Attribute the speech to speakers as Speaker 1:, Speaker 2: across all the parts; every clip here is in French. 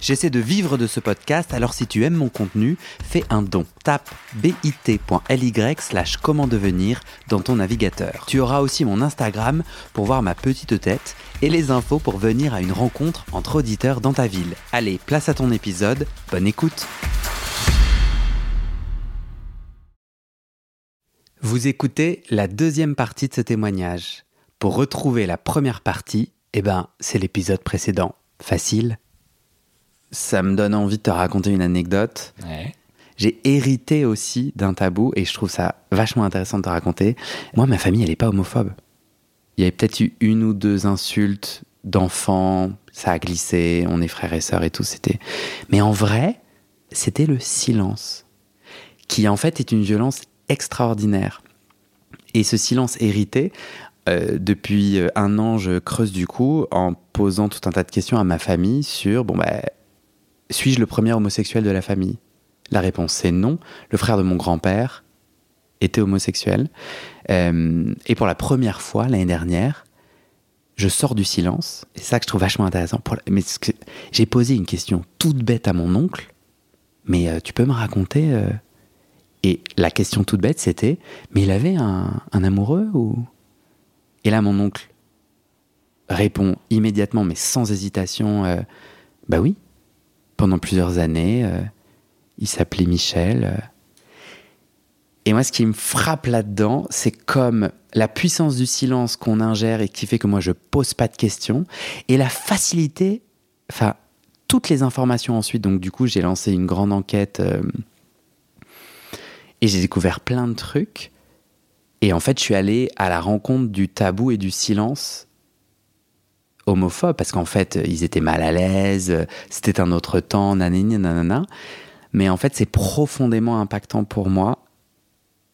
Speaker 1: J'essaie de vivre de ce podcast, alors si tu aimes mon contenu, fais un don. Tape bit.ly slash comment devenir dans ton navigateur. Tu auras aussi mon Instagram pour voir ma petite tête et les infos pour venir à une rencontre entre auditeurs dans ta ville. Allez, place à ton épisode, bonne écoute Vous écoutez la deuxième partie de ce témoignage. Pour retrouver la première partie, eh ben, c'est l'épisode précédent. Facile ça me donne envie de te raconter une anecdote. J'ai hérité aussi d'un tabou et je trouve ça vachement intéressant de te raconter. Moi, ma famille, elle n'est pas homophobe. Il y avait peut-être eu une ou deux insultes d'enfants, ça a glissé, on est frères et sœurs et tout, c'était. Mais en vrai, c'était le silence, qui en fait est une violence extraordinaire. Et ce silence hérité, euh, depuis un an, je creuse du coup en posant tout un tas de questions à ma famille sur bon bah suis-je le premier homosexuel de la famille? La réponse c'est non. Le frère de mon grand-père était homosexuel. Euh, et pour la première fois l'année dernière, je sors du silence. Et ça que je trouve vachement intéressant. Mais j'ai posé une question toute bête à mon oncle. Mais euh, tu peux me raconter euh, Et la question toute bête, c'était Mais il avait un, un amoureux ou? Et là, mon oncle répond immédiatement, mais sans hésitation Bah oui pendant plusieurs années. Euh, il s'appelait Michel. Euh. Et moi, ce qui me frappe là-dedans, c'est comme la puissance du silence qu'on ingère et qui fait que moi, je pose pas de questions, et la facilité, enfin, toutes les informations ensuite. Donc, du coup, j'ai lancé une grande enquête euh, et j'ai découvert plein de trucs. Et en fait, je suis allé à la rencontre du tabou et du silence homophobes parce qu'en fait, ils étaient mal à l'aise, c'était un autre temps, nanani, nanana. Mais en fait, c'est profondément impactant pour moi.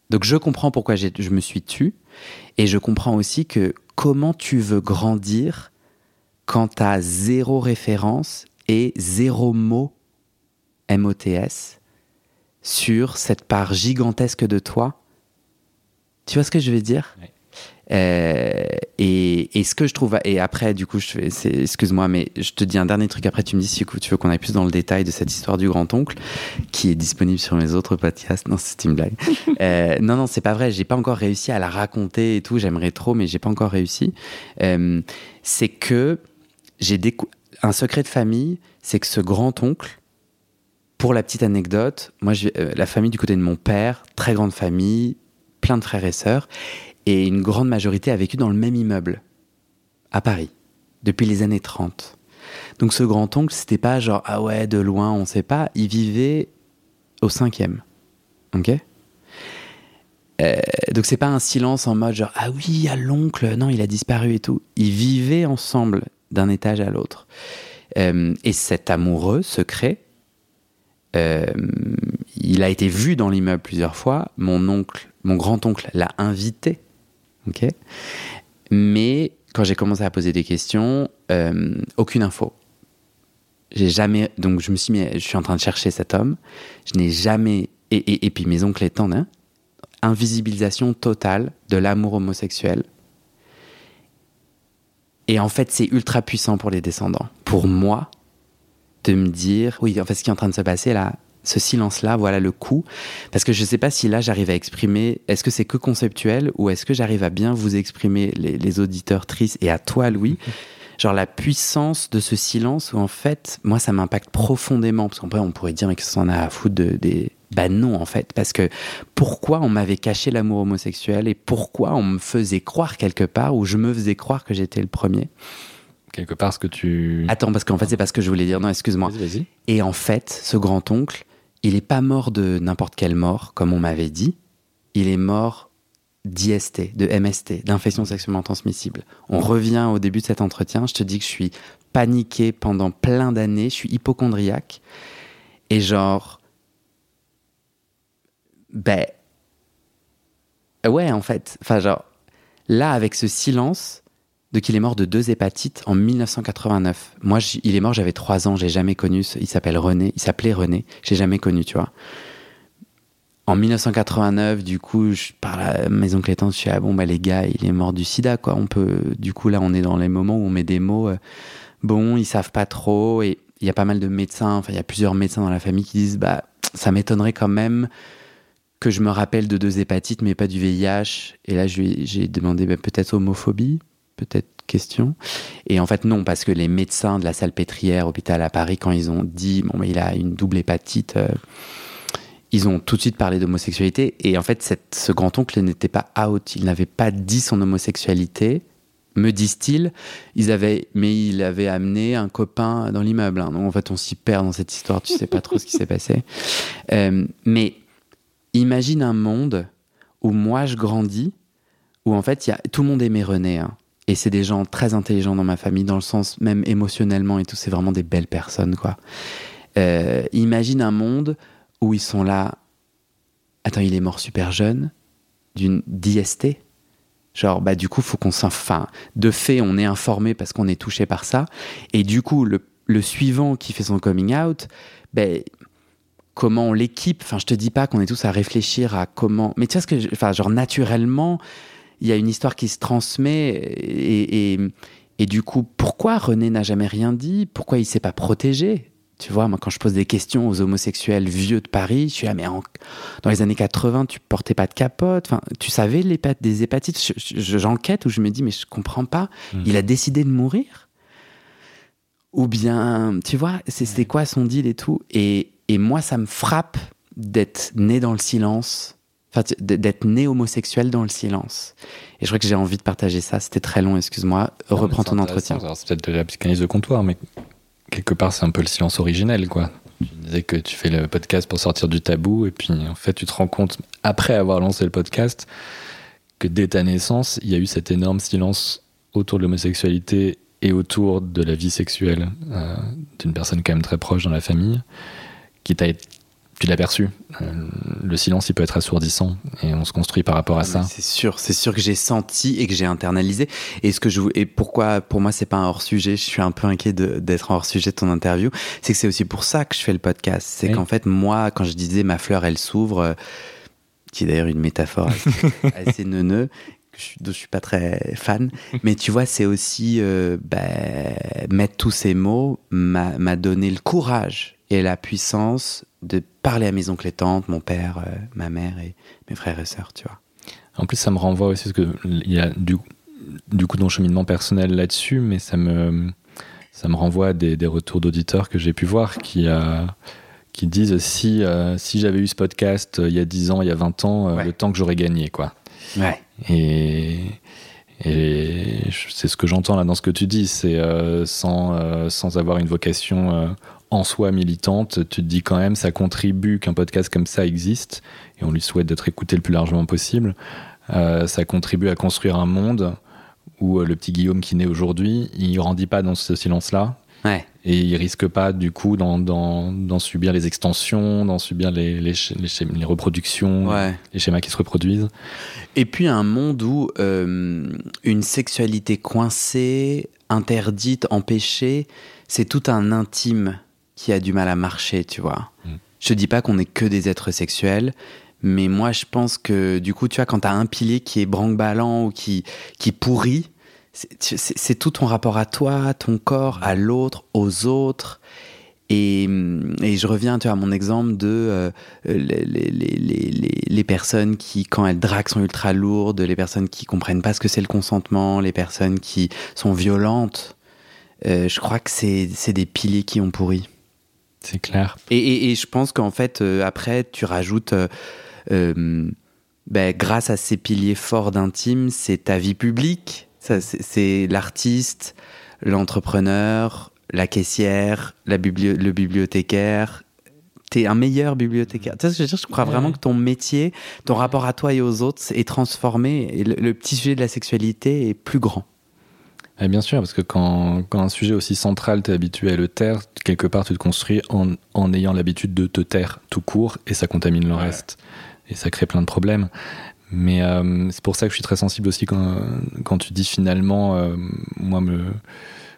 Speaker 1: Donc, je comprends pourquoi je me suis tu et je comprends aussi que comment tu veux grandir quand tu as zéro référence et zéro mot MOTS sur cette part gigantesque de toi. Tu vois ce que je veux dire? Euh, et, et, ce que je trouve, et après, du coup, je excuse-moi, mais je te dis un dernier truc. Après, tu me dis si tu veux qu'on aille plus dans le détail de cette histoire du grand-oncle, qui est disponible sur mes autres podcasts. Non, c'est une blague. euh, non, non, c'est pas vrai. J'ai pas encore réussi à la raconter et tout. J'aimerais trop, mais j'ai pas encore réussi. Euh, c'est que j'ai un secret de famille, c'est que ce grand-oncle, pour la petite anecdote, moi, la famille du côté de mon père, très grande famille, plein de frères et sœurs et une grande majorité a vécu dans le même immeuble, à Paris, depuis les années 30. Donc ce grand-oncle, c'était pas genre, ah ouais, de loin, on sait pas, il vivait au cinquième. Ok? Euh, donc c'est pas un silence en mode genre ah oui il y a l'oncle non il a disparu et tout ils vivaient ensemble d'un étage à l'autre euh, et cet amoureux secret euh, il a été vu dans l'immeuble plusieurs fois mon oncle mon grand oncle l'a invité ok Mais quand j'ai commencé à poser des questions, euh, aucune info. J'ai jamais. Donc je me suis. Je suis en train de chercher cet homme. Je n'ai jamais. Et, et, puis mes oncles étant, hein, invisibilisation totale de l'amour homosexuel. Et en fait, c'est ultra puissant pour les descendants. Pour moi, de me dire, oui, en fait, ce qui est en train de se passer là, ce silence-là, voilà le coup. Parce que je ne sais pas si là j'arrive à exprimer, est-ce que c'est que conceptuel ou est-ce que j'arrive à bien vous exprimer, les, auditeurs tristes et à toi, Louis, genre la puissance de ce silence où en fait, moi ça m'impacte profondément. Parce qu'en vrai, on pourrait dire, mais que ça en a à foutre de, des. Bah non, en fait. Parce que pourquoi on m'avait caché l'amour homosexuel et pourquoi on me faisait croire quelque part ou je me faisais croire que j'étais le premier?
Speaker 2: Quelque part ce que tu.
Speaker 1: Attends, parce qu'en fait, c'est pas ce que je voulais dire. Non, excuse-moi. Et en fait, ce grand-oncle, il n'est pas mort de n'importe quelle mort, comme on m'avait dit. Il est mort d'IST, de MST, d'infection sexuellement transmissible. On revient au début de cet entretien. Je te dis que je suis paniqué pendant plein d'années. Je suis hypochondriaque. Et genre. Ben. Ouais, en fait. Enfin, genre. Là, avec ce silence, Donc il est mort de deux hépatites en 1989. Moi, il est mort, j'avais trois ans, j'ai jamais connu. Il s'appelle René, il s'appelait René, j'ai jamais connu, tu vois. En 1989, du coup, je parle à Maison Clétante, je suis ah bon bah les gars, il est mort du sida quoi. On peut, du coup là, on est dans les moments où on met des mots. Euh, bon, ils savent pas trop et il y a pas mal de médecins. Enfin, il y a plusieurs médecins dans la famille qui disent bah ça m'étonnerait quand même que je me rappelle de deux hépatites, mais pas du VIH. Et là, j'ai demandé bah, peut-être homophobie, peut-être question. Et en fait, non, parce que les médecins de la salle pétrière, hôpital à Paris, quand ils ont dit, bon, mais il a une double hépatite, euh, ils ont tout de suite parlé d'homosexualité. Et en fait, cette, ce grand-oncle n'était pas out, il n'avait pas dit son homosexualité. Me disent-ils, ils avaient, mais il avait amené un copain dans l'immeuble. Hein. Donc en fait, on s'y perd dans cette histoire, tu sais pas trop ce qui s'est passé. Euh, mais imagine un monde où moi je grandis, où en fait, y a, tout le monde aimait René. Hein. Et c'est des gens très intelligents dans ma famille, dans le sens même émotionnellement et tout. C'est vraiment des belles personnes, quoi. Euh, imagine un monde où ils sont là. Attends, il est mort super jeune, d'une d'IST. Genre, bah, du coup, faut qu'on s'enfin. De fait, on est informé parce qu'on est touché par ça. Et du coup, le, le suivant qui fait son coming out, ben, comment on l'équipe. Enfin, je te dis pas qu'on est tous à réfléchir à comment. Mais tu vois ce que. Enfin, genre, naturellement, il y a une histoire qui se transmet et, et, du coup, pourquoi René n'a jamais rien dit? Pourquoi il s'est pas protégé? Tu vois, moi, quand je pose des questions aux homosexuels vieux de Paris, je suis là, mais dans les années 80, tu portais pas de capote? Enfin, tu savais les des hépatites? J'enquête où je me dis, mais je comprends pas. Hmm. Il a décidé de mourir? Ou bien, tu vois, c'était quoi son deal et tout? Et, et moi, ça me frappe d'être né dans le silence d'être né homosexuel dans le silence. Et je crois que j'ai envie de partager ça. C'était très long, excuse-moi. Reprends ton entretien.
Speaker 2: C'est peut-être de la psychanalyse de comptoir, mais quelque part, c'est un peu le silence originel, quoi. Tu disais que tu fais le podcast pour sortir du tabou, et puis en fait, tu te rends compte, après avoir lancé le podcast, que dès ta naissance, il y a eu cet énorme silence autour de l'homosexualité et autour de la vie sexuelle euh, d'une personne quand même très proche dans la famille, qui t'a tu l'as perçu. Euh, le silence, il peut être assourdissant et on se construit par rapport à ça.
Speaker 1: C'est sûr, c'est sûr que j'ai senti et que j'ai internalisé. Et ce que je et pourquoi pour moi c'est pas un hors sujet. Je suis un peu inquiet d'être hors sujet de ton interview. C'est que c'est aussi pour ça que je fais le podcast. C'est qu'en fait moi, quand je disais ma fleur, elle s'ouvre, euh, qui est d'ailleurs une métaphore assez, assez neuneux, dont je suis pas très fan. Mais tu vois, c'est aussi euh, ben, mettre tous ces mots m'a donné le courage et la puissance de parler à mes oncles et tantes, mon père, euh, ma mère et mes frères et sœurs, tu vois.
Speaker 2: En plus, ça me renvoie aussi, parce qu'il y a du, du coup cheminement personnel là-dessus, mais ça me, ça me renvoie à des, des retours d'auditeurs que j'ai pu voir qui, euh, qui disent si, euh, si j'avais eu ce podcast il y a 10 ans, il y a 20 ans, le temps que j'aurais gagné, quoi.
Speaker 1: Ouais.
Speaker 2: Et, et c'est ce que j'entends là dans ce que tu dis, c'est sans, sans avoir une vocation en soi militante, tu te dis quand même ça contribue qu'un podcast comme ça existe, et on lui souhaite d'être écouté le plus largement possible. Euh, ça contribue à construire un monde où euh, le petit Guillaume qui naît aujourd'hui, il grandit pas dans ce silence-là. Et il risque pas, du coup, d'en subir les extensions, d'en subir les, les, les, reproductions, les schémas qui se reproduisent.
Speaker 1: Et puis un monde où euh, une sexualité coincée, interdite, empêchée, c'est tout un intime qui a du mal à marcher, tu vois. Mm. Je dis pas qu'on est que des êtres sexuels, mais moi je pense que du coup, tu vois, quand t'as un pilier qui est branque-ballant ou qui, qui pourrit, c'est tout ton rapport à toi, ton corps, à l'autre, aux autres. Et, et, je reviens tu vois, à mon exemple de euh, les, les, les, les, personnes qui, quand elles draguent, sont ultra lourdes, les personnes qui comprennent pas ce que c'est le consentement, les personnes qui sont violentes. Euh, je crois que c'est des piliers qui ont pourri.
Speaker 2: C'est clair.
Speaker 1: Et, et, je pense qu'en fait, euh, après, tu rajoutes, euh, euh, ben, grâce à ces piliers forts d'intime, c'est ta vie publique. C'est l'artiste, l'entrepreneur, la caissière, la le bibliothécaire. T'es un meilleur bibliothécaire. Tu sais ce que je veux dire? Je crois vraiment que ton métier, ton rapport à toi et aux autres est transformé et le petit sujet de la sexualité est plus grand.
Speaker 2: Eh bien sûr, parce que quand, quand un sujet aussi central, tu es habitué à le taire, quelque part tu te construis en, en ayant l'habitude de te taire tout court et ça contamine le reste. Et ça crée plein de problèmes. Mais euh, c'est pour ça que je suis très sensible aussi quand, quand tu dis finalement, euh, moi, me,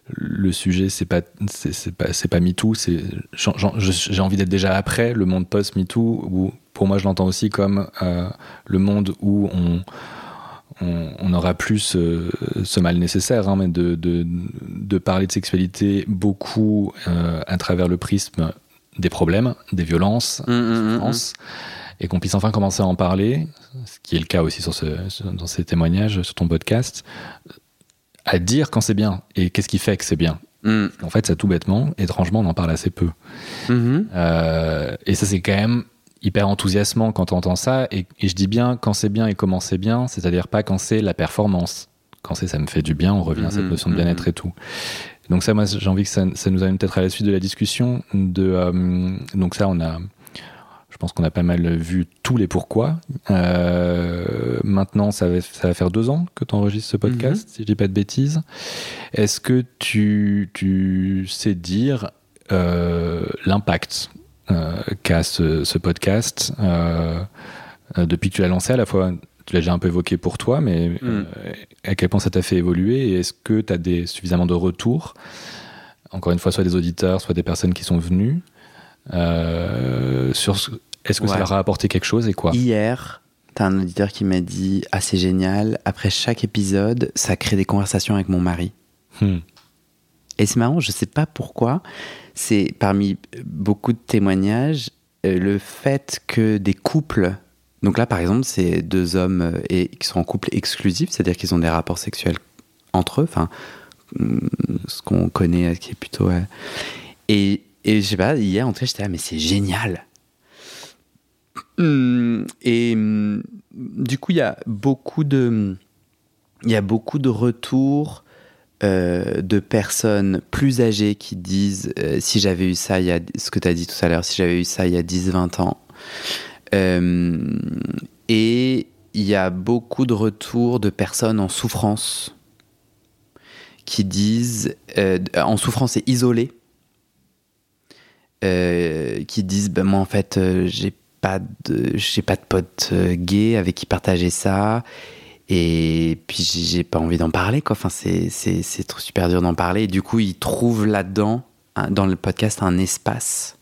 Speaker 2: le sujet, c'est pas, c'est, pas, c'est pas MeToo, c'est, j'ai envie d'être déjà après le monde post-MeToo, où pour moi, je l'entends aussi comme euh, le monde où on, on, aura plus ce, mal nécessaire, hein, mais de, de, de, parler de sexualité beaucoup à travers le prisme des problèmes, des violences, mmh, mmh, mmh, mmh. et qu'on puisse enfin commencer à en parler, ce qui est le cas aussi sur ce, dans ces témoignages, sur ton podcast, à dire quand c'est bien et qu'est-ce qui fait que c'est bien. En fait, ça tout bêtement, étrangement, on en parle assez peu. Euh, et ça, c'est quand même hyper enthousiasmant quand on entend ça. Et, et je dis bien quand c'est bien et comment c'est bien, c'est-à-dire pas quand c'est la performance. Quand c'est ça me fait du bien, on revient à cette notion de bien-être et tout. Donc ça, moi, j'ai envie que ça, ça, nous amène peut-être à la suite de la discussion. De, euh, donc ça, on a, je pense qu'on a pas mal vu tous les pourquoi. Euh, maintenant, ça va, ça va, faire deux ans que tu enregistres ce podcast, mm-hmm. si je dis pas de bêtises. Est-ce que tu, tu sais dire euh, l'impact qu'a ce, ce, podcast euh, depuis que tu l'as lancé à la fois tu l'as déjà un peu évoqué pour toi, mais mm. euh, à quel point ça t'a fait évoluer et est-ce que tu as des, suffisamment de retours Encore une fois, soit des auditeurs, soit des personnes qui sont venues. Euh, sur est-ce que ça leur a apporté quelque chose et quoi?
Speaker 1: Hier, tu as un auditeur qui m'a dit Ah, c'est génial, après chaque épisode, ça crée des conversations avec mon mari. Hmm. Et c'est marrant, je sais pas pourquoi. C'est parmi beaucoup de témoignages, euh, le fait que des couples donc là, par exemple, c'est deux hommes euh, et, qui sont en couple exclusif, c'est-à-dire qu'ils ont des rapports sexuels entre eux, enfin, mm, ce qu'on connaît, qui est plutôt. Et, et je sais pas, hier, en tout j'étais là, mais c'est génial! Mm, et mm, du coup, il y a beaucoup de. Il y a beaucoup de retours euh, de personnes plus âgées qui disent euh, si j'avais eu ça, il y a ce que tu as dit tout à l'heure, si j'avais eu ça il y a 10-20 ans, euh, et il y a beaucoup de retours de personnes en souffrance qui disent, en souffrance et isolées, qui disent, ben moi en fait, j'ai pas de, j'ai pas de pote gay avec qui partager ça. Et puis j'ai pas envie d'en parler, quoi. Enfin, c'est, super dur d'en parler. Et du coup, ils trouvent là-dedans, dans le podcast, un espace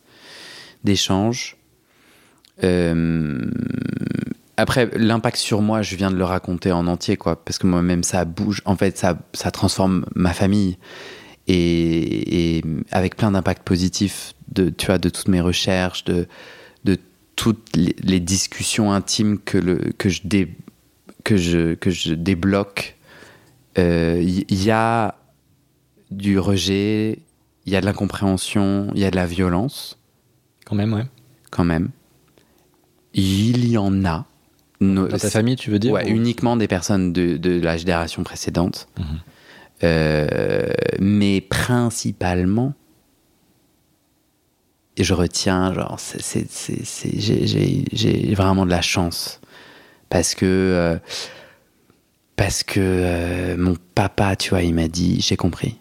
Speaker 1: d'échange euh, après, l'impact sur moi, je viens de le raconter en entier, quoi, parce que moi-même, ça bouge. En fait, ça, ça transforme ma famille. Et, avec plein d'impacts positifs de, tu vois, de toutes mes recherches, de, de toutes les, discussions intimes que, le, que, je, dé, que, je, que je débloque. Il euh, y, a du rejet, il y a de l'incompréhension, il y a de la violence.
Speaker 2: Quand même, ouais.
Speaker 1: Quand même il y en a.
Speaker 2: Dans ta famille, tu veux dire
Speaker 1: Ouais, uniquement des personnes de, de la génération précédente. Mhm. Euh, mais principalement, je retiens, genre, j'ai vraiment de la chance. Parce que, euh, parce que euh, mon papa, tu vois, il m'a dit, j'ai compris.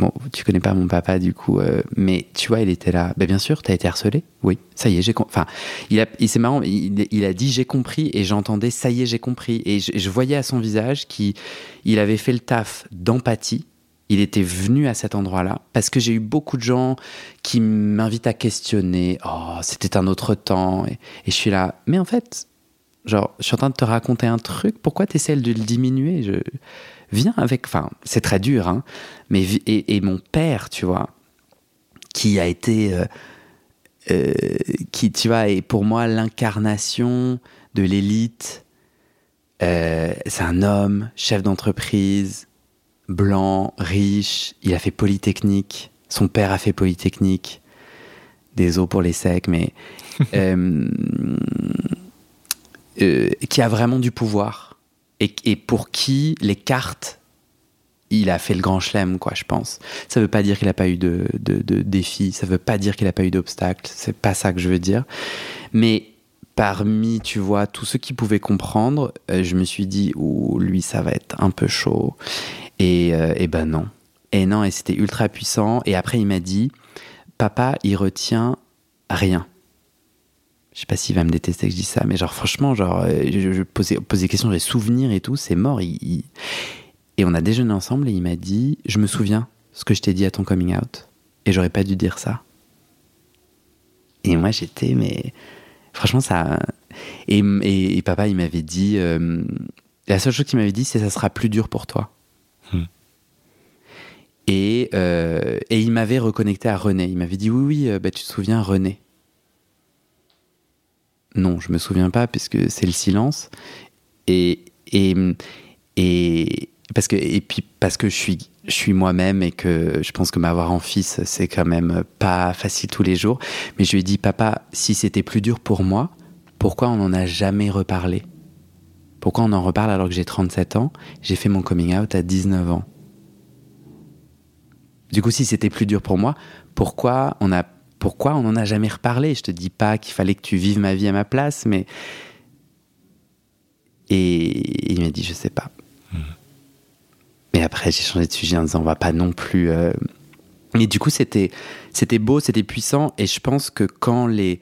Speaker 1: Bon, tu connais pas mon papa du coup, euh, mais tu vois, il était là. Ben, bien sûr, tu as été harcelé. Oui, ça y est, j'ai Enfin, il, a, il c'est marrant, il, a dit j'ai compris et j'entendais ça y est, j'ai compris. Et je, voyais à son visage qu'il il avait fait le taf d'empathie. Il était venu à cet endroit-là parce que j'ai eu beaucoup de gens qui m'invitent à questionner. Oh, c'était un autre temps. Et, je suis là. Mais en fait, genre, je suis en train de te raconter un truc. Pourquoi tu essaies de le diminuer? Viens avec. Enfin, c'est très dur, hein, mais et, mon père, tu vois, qui a été. Euh, euh, qui, tu vois, est pour moi l'incarnation de l'élite. Euh, c'est un homme, chef d'entreprise, blanc, riche. Il a fait Polytechnique. Son père a fait Polytechnique. Des os pour les secs, mais. qui a vraiment du pouvoir et, pour qui les cartes, il a fait le grand chelem, quoi, je pense. Ça veut pas dire qu'il n'a pas eu de, défis, ça veut pas dire qu'il n'a pas eu d'obstacles, c'est pas ça que je veux dire. Mais parmi, tu vois, tous ceux qui pouvaient comprendre, euh, je me suis dit, ou lui, ça va être un peu chaud. Et, euh, et ben non. Et non, et c'était ultra puissant. Et après, il m'a dit, papa, il retient rien. Je sais pas s'il va me détester que je dis ça, mais genre franchement, genre, euh, je, je posais, posais des questions, j'ai souvenirs et tout, c'est mort. il- il- Et on a déjeuné ensemble et il m'a dit, je me souviens ce que je t'ai dit à ton coming out et j'aurais pas dû dire ça. Et moi j'étais, mais franchement ça. Et, et- et papa il m'avait dit, euh, la seule chose qu'il m'avait dit c'est ça sera plus dur pour toi.
Speaker 2: Hmm.
Speaker 1: Et, euh, et il m'avait reconnecté à René. Il m'avait dit oui oui, bah, tu te souviens René. Non, je me souviens pas puisque c'est le silence. Et, et, et parce que et puis parce que je suis je suis moi-même et que je pense que m'avoir en fils c'est quand même pas facile tous les jours. Mais je lui ai dit papa, si c'était plus dur pour moi, pourquoi on n'en a jamais reparlé? Pourquoi on en reparle alors que j'ai 37 ans? J'ai fait mon coming out à 19 ans. Du coup, si c'était plus dur pour moi, pourquoi on a pourquoi on n'en a jamais reparlé? Je te dis pas qu'il fallait que tu vives ma vie à ma place, mais et il m'a dit je sais pas. Mais après j'ai changé de sujet en disant on va pas non plus. euh, Mais du coup c'était c'était beau, c'était puissant et je pense que quand les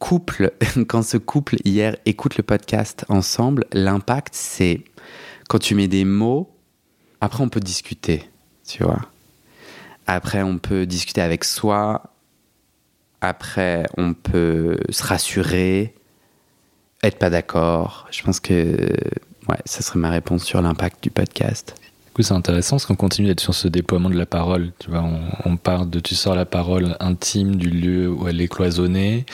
Speaker 1: couples, quand ce couple hier écoute le podcast ensemble, l'impact c'est quand tu mets des mots. Après on peut discuter, tu vois. Après on peut discuter avec soi. Après on peut se rassurer être pas d'accord. Je pense que ouais, ça serait ma réponse sur l'impact du podcast.
Speaker 2: Du coup, c'est intéressant parce qu'on continue d'être sur ce déploiement de la parole. Tu vois, on, on part de tu sors la parole intime du lieu où elle est cloisonnée,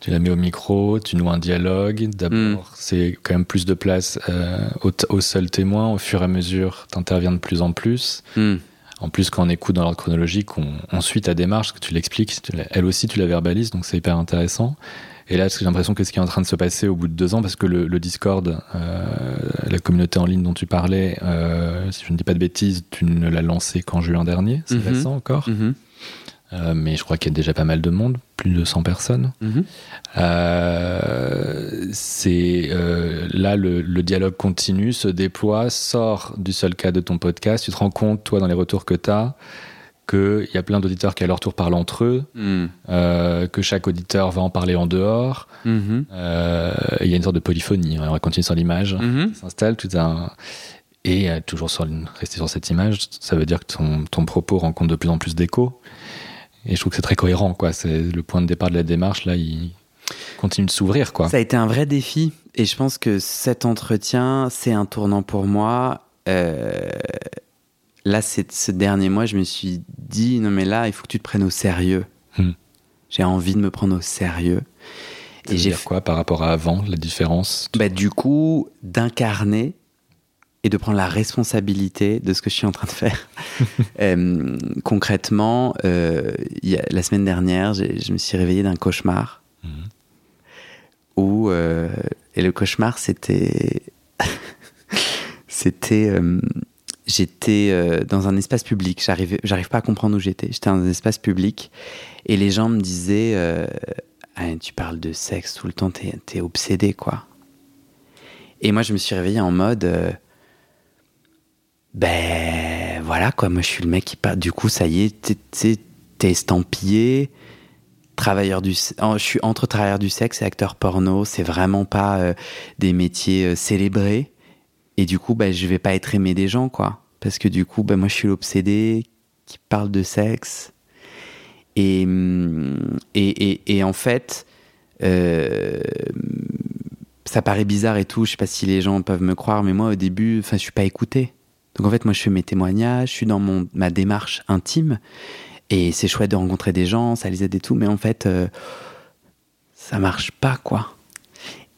Speaker 2: tu la mets au micro, tu noues un dialogue. D'abord, c'est quand même plus de place euh, au, seul témoin. Au fur et à mesure, tu interviens de plus en plus.
Speaker 1: Hmm.
Speaker 2: En plus, quand on écoute dans l'ordre chronologique, on, on suit ta démarche, que tu l'expliques, elle aussi tu la verbalises, donc c'est hyper intéressant. Et là, j'ai l'impression que ce qui est en train de se passer au bout de deux ans, parce que le, le Discord, euh, la communauté en ligne dont tu parlais, euh, si je ne dis pas de bêtises, tu ne l'as lancé qu'en juin dernier, c'est
Speaker 1: Mhm.
Speaker 2: récent encore,
Speaker 1: Mhm.
Speaker 2: Euh, mais je crois qu'il y a déjà pas mal de monde, plus de 100 personnes.
Speaker 1: Mhm.
Speaker 2: Euh, c'est euh, là le, le dialogue continue, se déploie, sort du seul cas de ton podcast. Tu te rends compte, toi, dans les retours que tu as, qu'il y a plein d'auditeurs qui à leur tour parlent entre eux,
Speaker 1: Hmm.
Speaker 2: euh, que chaque auditeur va en parler en dehors.
Speaker 1: Mhm.
Speaker 2: Il y a une sorte de polyphonie. On va continuer sur l'image.
Speaker 1: Mhm.
Speaker 2: s'installe tout un et toujours sur rester sur cette image ça veut dire que ton, ton propos rencontre de plus en plus d'écho et je trouve que c'est très cohérent quoi c'est le point de départ de la démarche là il continue de s'ouvrir quoi
Speaker 1: Ça a été un vrai défi et je pense que cet entretien, c'est un tournant pour moi. Euh, là, c'est ce dernier mois, je me suis dit non mais là, il faut que tu te prennes au sérieux.
Speaker 2: Hmm.
Speaker 1: J'ai envie de me prendre au sérieux.
Speaker 2: et j'ai quoi par rapport à avant la différence?
Speaker 1: Bah, du coup, d'incarner et de prendre la responsabilité de ce que je suis en train de faire. Euh, concrètement, euh, il y a- la semaine dernière, je me suis réveillé d'un cauchemar
Speaker 2: Mhm.
Speaker 1: où euh, et le cauchemar c'était c'était j'étais dans un espace public j'arrive pas à comprendre où j'étais j'étais dans un espace public et les gens me disaient Ah, tu parles de sexe tout le temps t'es es obsédé quoi et moi je me suis réveillé en mode ben voilà quoi. Moi je suis le mec qui parle du coup ça y est t'es- estampillé. Travailleur du je suis entre travailleur du sexe et acteur porno. C'est vraiment pas euh, des métiers euh, célébrés. Et du coup bah je vais pas être aimé des gens quoi. Parce que du coup bah moi je suis l'obsédé qui parle de sexe. Et et, et, et en fait euh, ça paraît bizarre et tout. Je sais pas si les gens peuvent me croire mais moi au début enfin je suis pas écouté donc en fait moi je fais mes témoignages je suis dans mon ma démarche intime et c'est chouette de rencontrer des gens, ça les aide et tout, mais en fait, euh, ça marche pas, quoi.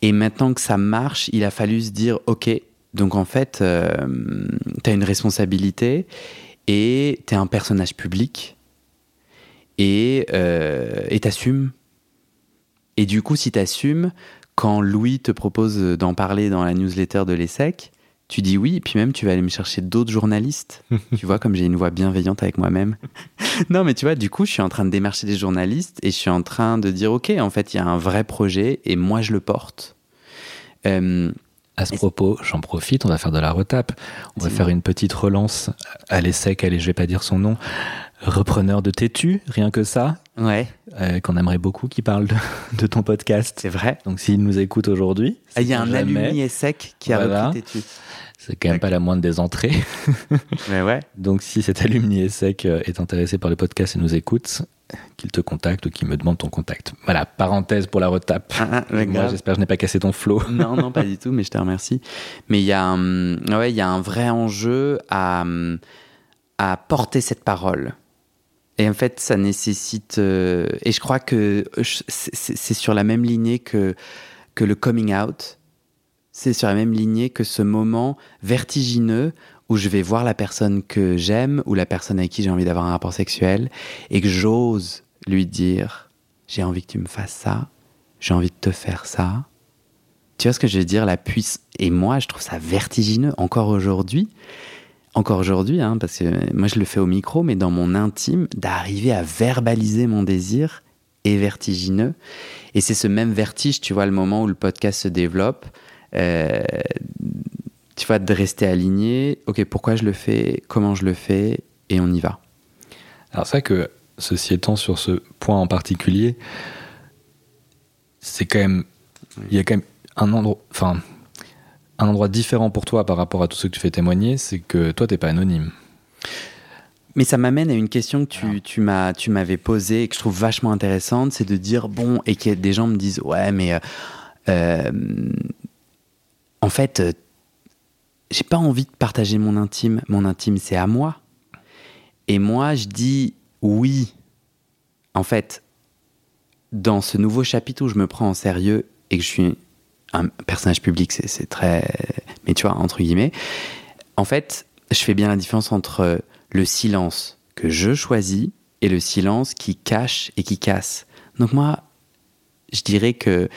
Speaker 1: Et maintenant que ça marche, il a fallu se dire, ok, donc en fait, euh, t'as une responsabilité et t'es un personnage public et euh, et t'assumes. Et du coup, si t'assumes, quand Louis te propose d'en parler dans la newsletter de l'ESSEC, tu dis oui, et puis même tu vas aller me chercher d'autres journalistes. tu vois, comme j'ai une voix bienveillante avec moi-même. non, mais tu vois, du coup, je suis en train de démarcher des journalistes et je suis en train de dire, ok, en fait, il y a un vrai projet et moi, je le porte. Euh,
Speaker 2: à ce propos j'en profite on va faire de la retape on va faire une petite relance à l'essai allez je vais pas dire son nom repreneur de Tétu rien que ça
Speaker 1: ouais.
Speaker 2: euh, qu'on aimerait beaucoup qui parle de, de ton podcast.
Speaker 1: C'est vrai.
Speaker 2: Donc s'il nous écoute aujourd'hui,
Speaker 1: Ah, Il y a un
Speaker 2: jamais,
Speaker 1: alumni sec qui a
Speaker 2: Voilà. C'est quand même pas la moindre des entrées.
Speaker 1: Mais ouais.
Speaker 2: Donc si cet alumni sec euh, est intéressé par le podcast et nous écoute, qu'il te contacte ou qu'il me demande ton contact. Voilà, parenthèse pour la retape.
Speaker 1: Ah, ah,
Speaker 2: Moi, j'espère que je n'ai pas cassé ton flow.
Speaker 1: non, non, pas du tout, mais je te remercie. Mais il y, a un- ouais, il y a un vrai enjeu à, à porter cette parole. Et en fait, ça nécessite. euh, et je crois que c'est sur la même lignée que, que le coming out. C'est sur la même lignée que ce moment vertigineux où je vais voir la personne que j'aime ou la personne avec qui j'ai envie d'avoir un rapport sexuel et que j'ose lui dire j'ai envie que tu me fasses ça, j'ai envie de te faire ça. Tu vois ce que je veux dire? La puissance. Et moi, je trouve ça vertigineux encore aujourd'hui. Encore aujourd'hui, hein, parce que moi je le fais au micro, mais dans mon intime, d'arriver à verbaliser mon désir est vertigineux. Et c'est ce même vertige, tu vois, le moment où le podcast se développe. euh, tu vois, de rester aligné. Ok, pourquoi je le fais? Comment je le fais? Et on y va.
Speaker 2: Alors c'est vrai que, ceci étant sur ce point en particulier, c'est quand même... Il y a quand même un endroit... Enfin, un endroit différent pour toi par rapport à tout ce que tu fais témoigner, c'est que toi, t'es pas anonyme.
Speaker 1: Mais ça m'amène à une question que tu, tu m'as, tu m'avais posée et que je trouve vachement intéressante, c'est de dire bon et que des gens me disent ouais mais euh, euh, en fait euh, j'ai pas envie de partager mon intime, mon intime c'est à moi. Et moi je dis oui. En fait, dans ce nouveau chapitre où je me prends en sérieux et que je suis un personnage public, c'est, très, mais tu vois entre guillemets, en fait, je fais bien la différence entre le silence que je choisis et le silence qui cache et qui casse. Donc moi, je dirais que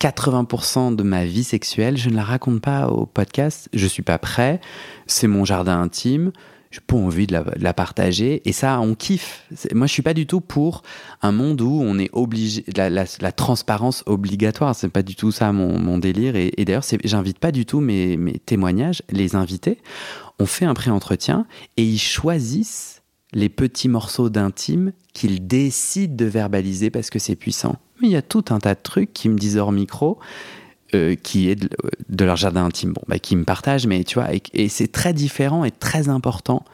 Speaker 1: 80% de ma vie sexuelle, je ne la raconte pas au podcast. Je suis pas prêt. C'est mon jardin intime. J'ai pas envie de la, partager. Et ça, on kiffe. Moi, je suis pas du tout pour un monde où on est obligé, la, transparence obligatoire. C'est pas du tout ça mon, délire. Et, et d'ailleurs, j'invite pas du tout mes, mes témoignages, les invités. On fait un pré-entretien et ils choisissent les petits morceaux d'intime qu'ils décident de verbaliser parce que c'est puissant. Mais il y a tout un tas de trucs qui me disent hors micro, euh, qui est de, leur jardin intime, bon, bah, qui me partagent, mais tu vois, et, c'est très différent et très important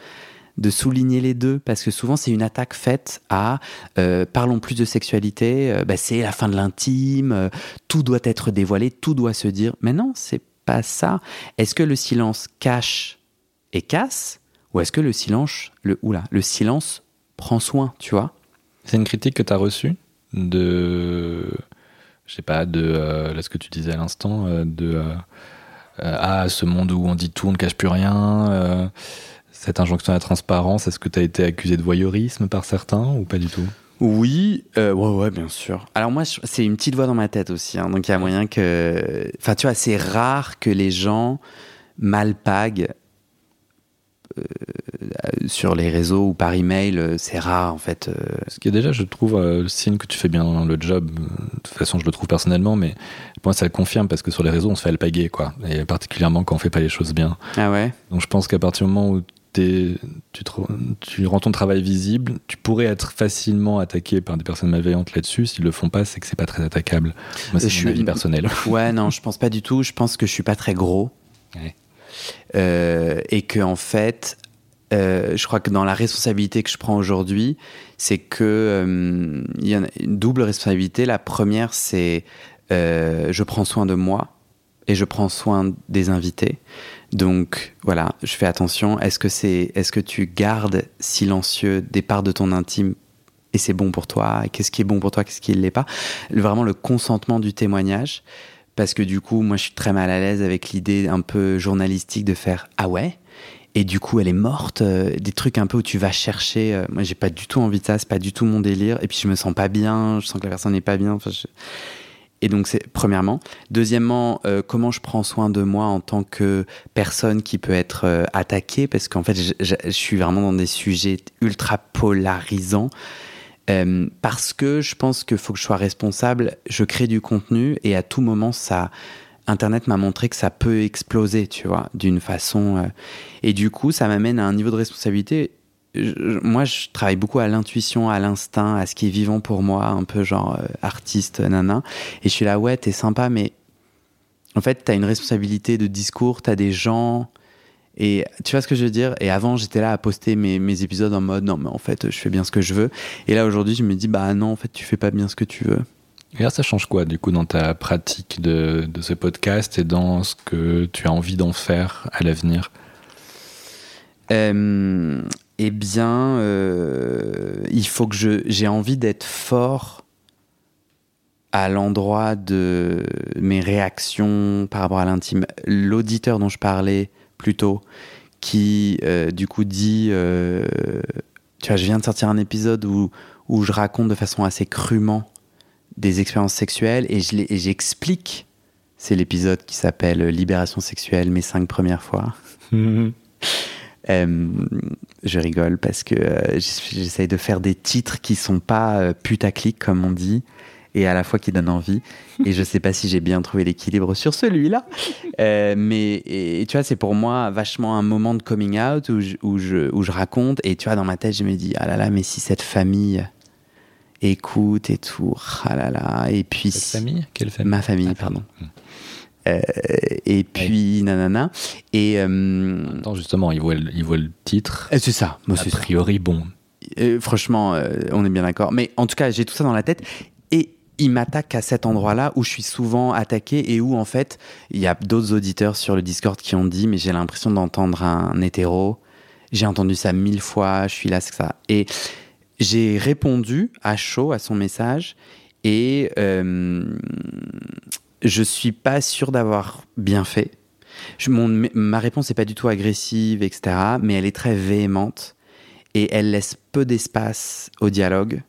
Speaker 1: de souligner les deux parce que souvent c'est une attaque faite à euh, parlons plus de sexualité, euh, bah, c'est la fin de l'intime, tout doit être dévoilé, tout doit se dire. Mais non, c'est pas ça. Est-ce que le silence cache et casse ou est-ce que le silence, le oula, le silence prend soin, tu vois?
Speaker 2: C'est une critique que tu as reçue de. Je sais pas, de. euh, là, ce que tu disais à l'instant, euh, de. euh, ah, ce monde où on dit tout, on ne cache plus rien. cette injonction à la transparence, est-ce que tu as été accusé de voyeurisme par certains ou pas du tout?
Speaker 1: Oui, ouais, ouais, bien sûr. Alors moi, c'est une petite voix dans ma tête aussi, hein, donc il y a moyen que... Enfin, tu vois, c'est rare que les gens malpaguent sur les réseaux ou par email, euh, c'est rare en fait. euh.
Speaker 2: Ce qui est déjà, je trouve, euh, le signe que tu fais bien le job. De toute façon, je le trouve personnellement, mais moi, ça le confirme parce que sur les réseaux, on se fait alpaguer, quoi. Et particulièrement quand on fait pas les choses bien.
Speaker 1: Ah ouais
Speaker 2: Donc je pense qu'à partir du moment où tu, rends ton travail visible, tu pourrais être facilement attaqué par des personnes malveillantes là-dessus. S'ils le font pas, c'est que c'est pas très attaquable. Moi, c'est mon
Speaker 1: suis-
Speaker 2: avis personnel.
Speaker 1: Ouais, non, je pense pas du tout. Je pense que je suis pas très gros.
Speaker 2: Ouais.
Speaker 1: Euh, et que, en fait, euh, je crois que dans la responsabilité que je prends aujourd'hui, c'est que euh, il y a une double responsabilité. La première, c'est je prends soin de moi et je prends soin des invités. Donc voilà, je fais attention. Est-ce que c'est, est-ce que tu gardes silencieux des parts de ton intime et c'est bon pour toi? Qu'est-ce qui est bon pour toi? Qu'est-ce qui ne l'est pas? Vraiment le consentement du témoignage. Parce que du coup, moi, je suis très mal à l'aise avec l'idée un peu journalistique de faire ah ouais? Et du coup, elle est morte. euh, des trucs un peu où tu vas chercher. euh, moi, j'ai pas du tout envie de ça. C'est pas du tout mon délire. Et puis, je me sens pas bien. Je sens que la personne n'est pas bien. Et donc, c'est premièrement. Deuxièmement, euh, comment je prends soin de moi en tant que personne qui peut être attaquée? Parce qu'en fait, je- je suis vraiment dans des sujets ultra polarisants. Euh, parce que je pense qu'il faut que je sois responsable. Je crée du contenu et à tout moment, ça. Internet m'a montré que ça peut exploser, tu vois, d'une façon. euh, Et du coup, ça m'amène à un niveau de responsabilité moi, je travaille beaucoup à l'intuition, à l'instinct, à ce qui est vivant pour moi, un peu genre euh, artiste, nana. Et je suis là, ouais, t'es sympa, mais en fait, t'as une responsabilité de discours, t'as des gens. Et tu vois ce que je veux dire? Et avant, j'étais là à poster mes, mes, épisodes en mode non, mais en fait, je fais bien ce que je veux. Et là, aujourd'hui, je me dis bah non, en fait, tu fais pas bien ce que tu veux.
Speaker 2: Et là, ça change quoi, du coup, dans ta pratique de, de ce podcast et dans ce que tu as envie d'en faire à l'avenir?
Speaker 1: Euh, Eh bien, euh, il faut que je. J'ai envie d'être fort à l'endroit de mes réactions par rapport à l'intime. L'auditeur dont je parlais plus tôt, qui euh, du coup dit. Euh, tu vois, je viens de sortir un épisode où, où je raconte de façon assez crûment des expériences sexuelles et j'explique. C'est l'épisode qui s'appelle Libération sexuelle, mes cinq premières fois. Euh, je rigole parce que euh, j'essaye de faire des titres qui sont pas euh, putaclic comme on dit et à la fois qui donnent envie. Et je sais pas si j'ai bien trouvé l'équilibre sur celui-là. mais et, tu vois, c'est pour moi vachement un moment de coming out où je, où, je, où je raconte. Et tu vois, dans ma tête, je me dis, ah là là, mais si cette famille écoute et tout, ah là là. Et puis.
Speaker 2: Cette famille? Quelle famille?
Speaker 1: Ma famille, pardon. Hum. Euh, et puis nanana. Et
Speaker 2: euh, Attends, justement, il voit, il voit le titre.
Speaker 1: C'est ça.
Speaker 2: Moi, a priori, bon.
Speaker 1: franchement, euh, on est bien d'accord. Mais en tout cas, j'ai tout ça dans la tête. Et il m'attaque à cet endroit-là où je suis souvent attaqué et où, en fait, il y a d'autres auditeurs sur le Discord qui ont dit Mais j'ai l'impression d'entendre un hétéro. J'ai entendu ça mille fois. Je suis là, c'est ça. Et j'ai répondu à chaud à son message. Et je suis pas sûr d'avoir bien fait. ma réponse n'est pas du tout agressive, etc., mais elle est très véhémente et elle laisse peu d'espace au dialogue.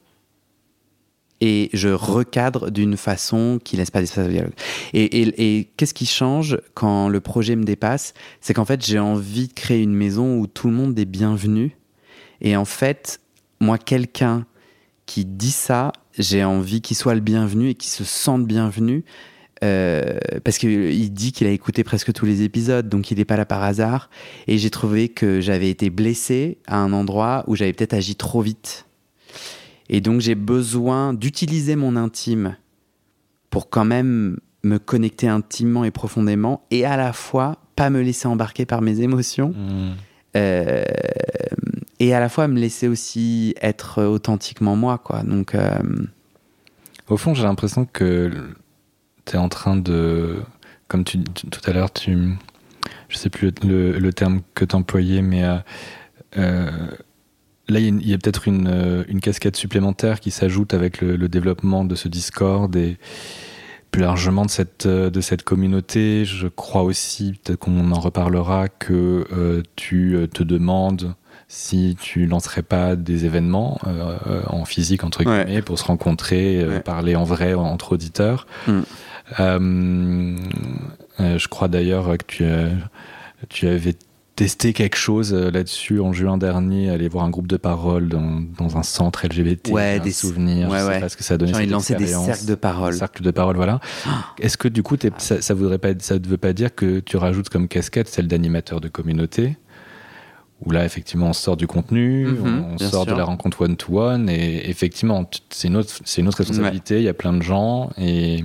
Speaker 1: Et je recadre d'une façon qui laisse pas d'espace au dialogue. Et, qu'est-ce qui change quand le projet me dépasse? C'est qu'en fait, j'ai envie de créer une maison où tout le monde est bienvenu. Et en fait, moi, quelqu'un qui dit ça, j'ai envie qu'il soit le bienvenu et qu'il se sente bienvenu euh, parce qu'il dit qu'il a écouté presque tous les épisodes, donc il n'est pas là par hasard. Et j'ai trouvé que j'avais été blessé à un endroit où j'avais peut-être agi trop vite. Et donc j'ai besoin d'utiliser mon intime pour quand même me connecter intimement et profondément, et à la fois pas me laisser embarquer par mes émotions. Mmh. Euh, et à la fois me laisser aussi être authentiquement moi, quoi. Donc, euh,
Speaker 2: au fond, j'ai l'impression que tu es en train de. Comme tu, tout à l'heure, tu. Je sais plus le, le terme que tu employais, mais. Euh, là, il y a, peut-être une, euh, une, casquette supplémentaire qui s'ajoute avec le, développement de ce Discord et plus largement de cette, de cette communauté. Je crois aussi, peut-être qu'on en reparlera, que tu te demandes si tu lancerais pas des événements en physique, entre guillemets, pour se rencontrer, parler en vrai entre auditeurs. Mm. Euh, euh, je crois d'ailleurs que tu, tu avais testé quelque chose euh, là-dessus en juin dernier, aller voir un groupe de parole dans, dans un centre LGBT,
Speaker 1: ouais, des
Speaker 2: souvenirs,
Speaker 1: ouais,
Speaker 2: je
Speaker 1: sais
Speaker 2: pas ce que ça a donné.
Speaker 1: Genre, il des cercles de parole.
Speaker 2: Cercles de parole, voilà. Est-ce que du coup, ça, ça voudrait pas, ça ne veut pas dire que tu rajoutes comme casquette celle d'animateur de communauté où là, effectivement, on sort du contenu, mhm, on, sort de la rencontre one-to-one, et effectivement, c'est une, autre, une autre responsabilité, il y a plein de gens, et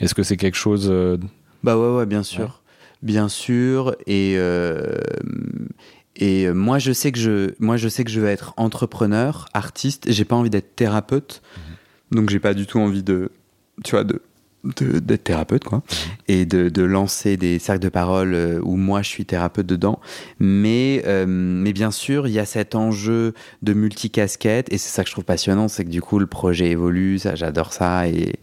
Speaker 2: est-ce que c'est quelque chose. Euh,
Speaker 1: bah ouais, ouais, bien sûr. Bien sûr. Et, euh, et moi, je sais que je, moi, je sais que je veux être entrepreneur, artiste. J'ai pas envie d'être thérapeute. Mhm. Donc, j'ai pas du tout envie de, tu vois, de d'être thérapeute quoi mhm. et de, de, lancer des cercles de parole euh, où moi je suis thérapeute dedans. Mais euh, mais bien sûr il y a cet enjeu de multicasquette et c'est ça que je trouve passionnant c'est que du coup le projet évolue ça j'adore ça et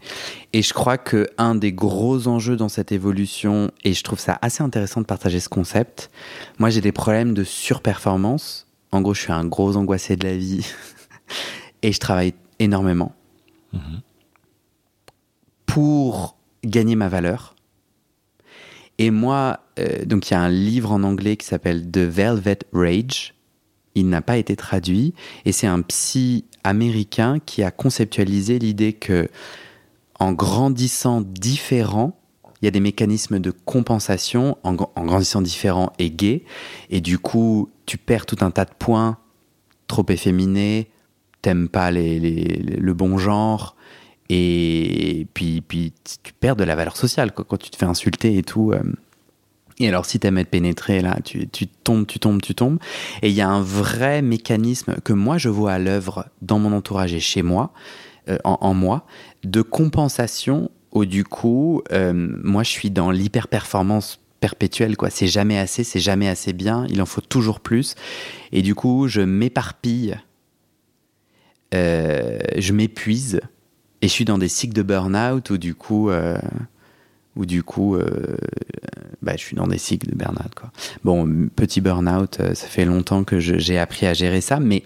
Speaker 1: et je crois que un des gros enjeux dans cette évolution et je trouve ça assez intéressant de partager ce concept moi j'ai des problèmes de surperformance. En gros je suis un gros angoissé de la vie et je travaille énormément. Mhm pour gagner ma valeur. Et moi, euh, donc il y a un livre en anglais qui s'appelle The Velvet Rage. Il n'a pas été traduit et c'est un psy américain qui a conceptualisé l'idée que en grandissant différent, il y a des mécanismes de compensation en, grandissant différent et gay et du coup tu perds tout un tas de points trop efféminé, t'aimes pas les, les- le bon genre, et puis, puis tu perds de la valeur sociale quoi, quand tu te fais insulter et tout. euh. Et alors, si t'aimes être pénétré, là, tu, tu tombes, tu tombes, tu tombes. Et il y a un vrai mécanisme que moi, je vois à l'œuvre dans mon entourage et chez moi, euh, en, moi, de compensation où, du coup, euh, moi, je suis dans l'hyper-performance perpétuelle, quoi. C'est jamais assez, c'est jamais assez bien, il en faut toujours plus. Et du coup, je m'éparpille, je m'épuise, et je suis dans des cycles de burn-out où, du coup, euh, où, du coup, euh, bah, je suis dans des cycles de burn-out, quoi. Bon, petit burn-out, euh, ça fait longtemps que je- j'ai appris à gérer ça, mais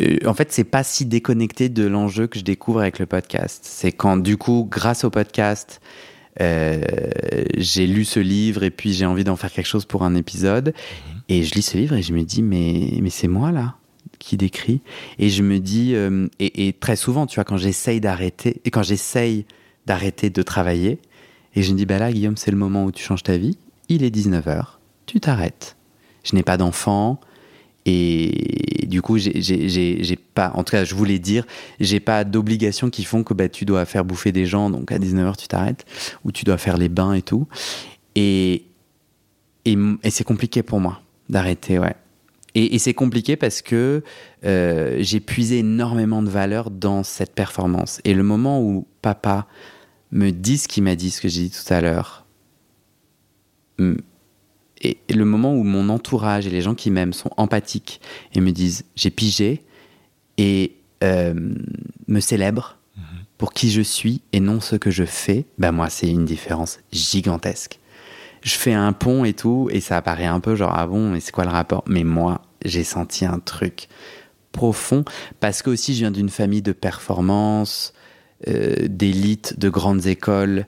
Speaker 1: euh, en fait, c'est pas si déconnecté de l'enjeu que je découvre avec le podcast. C'est quand, du coup, grâce au podcast, j'ai lu ce livre et puis j'ai envie d'en faire quelque chose pour un épisode. Et je lis ce livre et je me dis, mais, mais c'est moi là qui décrit. Et je me dis, euh, et, très souvent, tu vois, quand j'essaye d'arrêter, et quand j'essaye d'arrêter de travailler, et je me dis, bah là, Guillaume, c'est le moment où tu changes ta vie. Il est 19h, tu t'arrêtes. Je n'ai pas d'enfant. Et du coup, j'ai- pas, en tout cas, je voulais dire, j'ai pas d'obligations qui font que bah, tu dois faire bouffer des gens, donc à 19h tu t'arrêtes, ou tu dois faire les bains et tout. Et, et, et c'est compliqué pour moi d'arrêter, ouais. Et, et c'est compliqué parce que euh, j'ai puisé énormément de valeur dans cette performance. Et le moment où papa me dit ce qu'il m'a dit, ce que j'ai dit tout à l'heure, hum, et le moment où mon entourage et les gens qui m'aiment sont empathiques et me disent j'ai pigé et euh, me célèbrent pour qui je suis et non ce que je fais, ben moi c'est une différence gigantesque. Je fais un pont et tout et ça apparaît un peu genre ah bon mais c'est quoi le rapport? Mais moi j'ai senti un truc profond parce que aussi je viens d'une famille de performance, euh, d'élite, de grandes écoles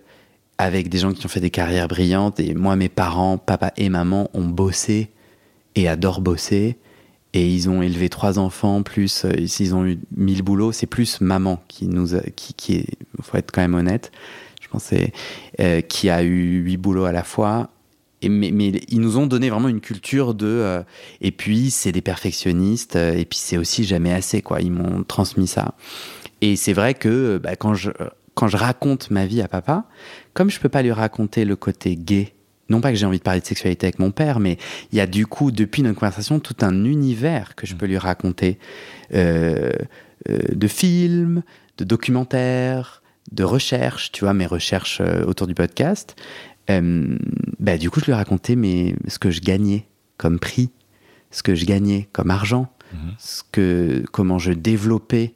Speaker 1: avec des gens qui ont fait des carrières brillantes. Et moi, mes parents, papa et maman, ont bossé et adorent bosser. Et ils ont élevé trois enfants, plus euh, s'ils ont eu mille boulots. C'est plus maman qui nous a, qui, qui est, faut être quand même honnête. Je pensais, euh, qui a eu huit boulots à la fois. Et mais, mais ils nous ont donné vraiment une culture de. euh, et puis, c'est des perfectionnistes. euh, et puis, c'est aussi jamais assez, quoi. Ils m'ont transmis ça. Et c'est vrai que bah, quand, je, quand je raconte ma vie à papa, comme je peux pas lui raconter le côté gay, non pas que j'ai envie de parler de sexualité avec mon père, mais il y a du coup, depuis notre conversation, tout un univers que je peux lui raconter euh, euh, de films, de documentaires, de recherches, tu vois, mes recherches euh, autour du podcast. Euh, bah, du coup, je lui racontais mes, ce que je gagnais comme prix, ce que je gagnais comme argent, ce que, comment je développais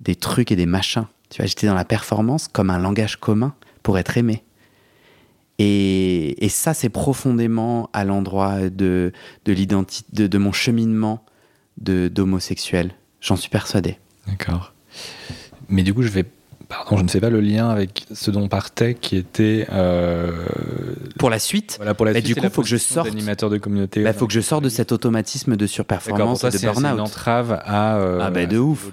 Speaker 1: des trucs et des machins. Tu vois, j'étais dans la performance comme un langage commun pour être aimé. Et, et ça, c'est profondément à l'endroit de, de l'identité, de, de mon cheminement de, d'homosexuel. J'en suis persuadé.
Speaker 2: D'accord. Mais du coup, je vais. Pardon, je ne fais pas le lien avec ce dont on partait, qui était. euh,
Speaker 1: Pour la suite,
Speaker 2: Voilà, pour la suite,
Speaker 1: du coup, faut que je sorte.
Speaker 2: d'animateur de communauté.
Speaker 1: il faut que je sorte de cet automatisme de surperformance et de
Speaker 2: c'est c'est une
Speaker 1: burn-out.
Speaker 2: entrave à. euh,
Speaker 1: Ah bah, de ouf.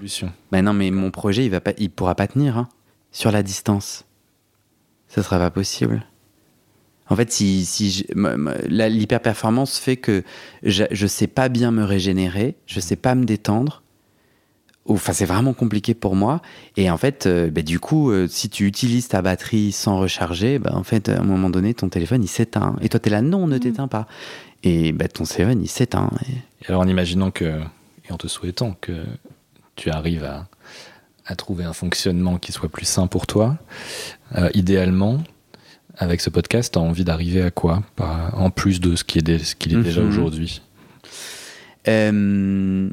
Speaker 1: Mais non, mais mon projet, il va pas, il pourra pas tenir hein, sur la distance. Ça sera pas possible. En fait, si, si l'hyperperformance fait que je, je sais pas bien me régénérer, je sais pas me détendre. Enfin, c'est vraiment compliqué pour moi. Et en fait, euh, bah, du coup, euh, si tu utilises ta batterie sans recharger, bah, en fait, à un moment donné, ton téléphone il s'éteint. Et toi, t'es là, non, ne t'éteins pas. Et bah, ton téléphone il s'éteint. Et-
Speaker 2: Et alors, en imaginant que. Et en te souhaitant que tu arrives à, à trouver un fonctionnement qui soit plus sain pour toi, euh, idéalement, avec ce podcast, tu as envie d'arriver à quoi? En plus de ce qui est ce qu'il est déjà
Speaker 1: Mhm.
Speaker 2: aujourd'hui?
Speaker 1: Euh,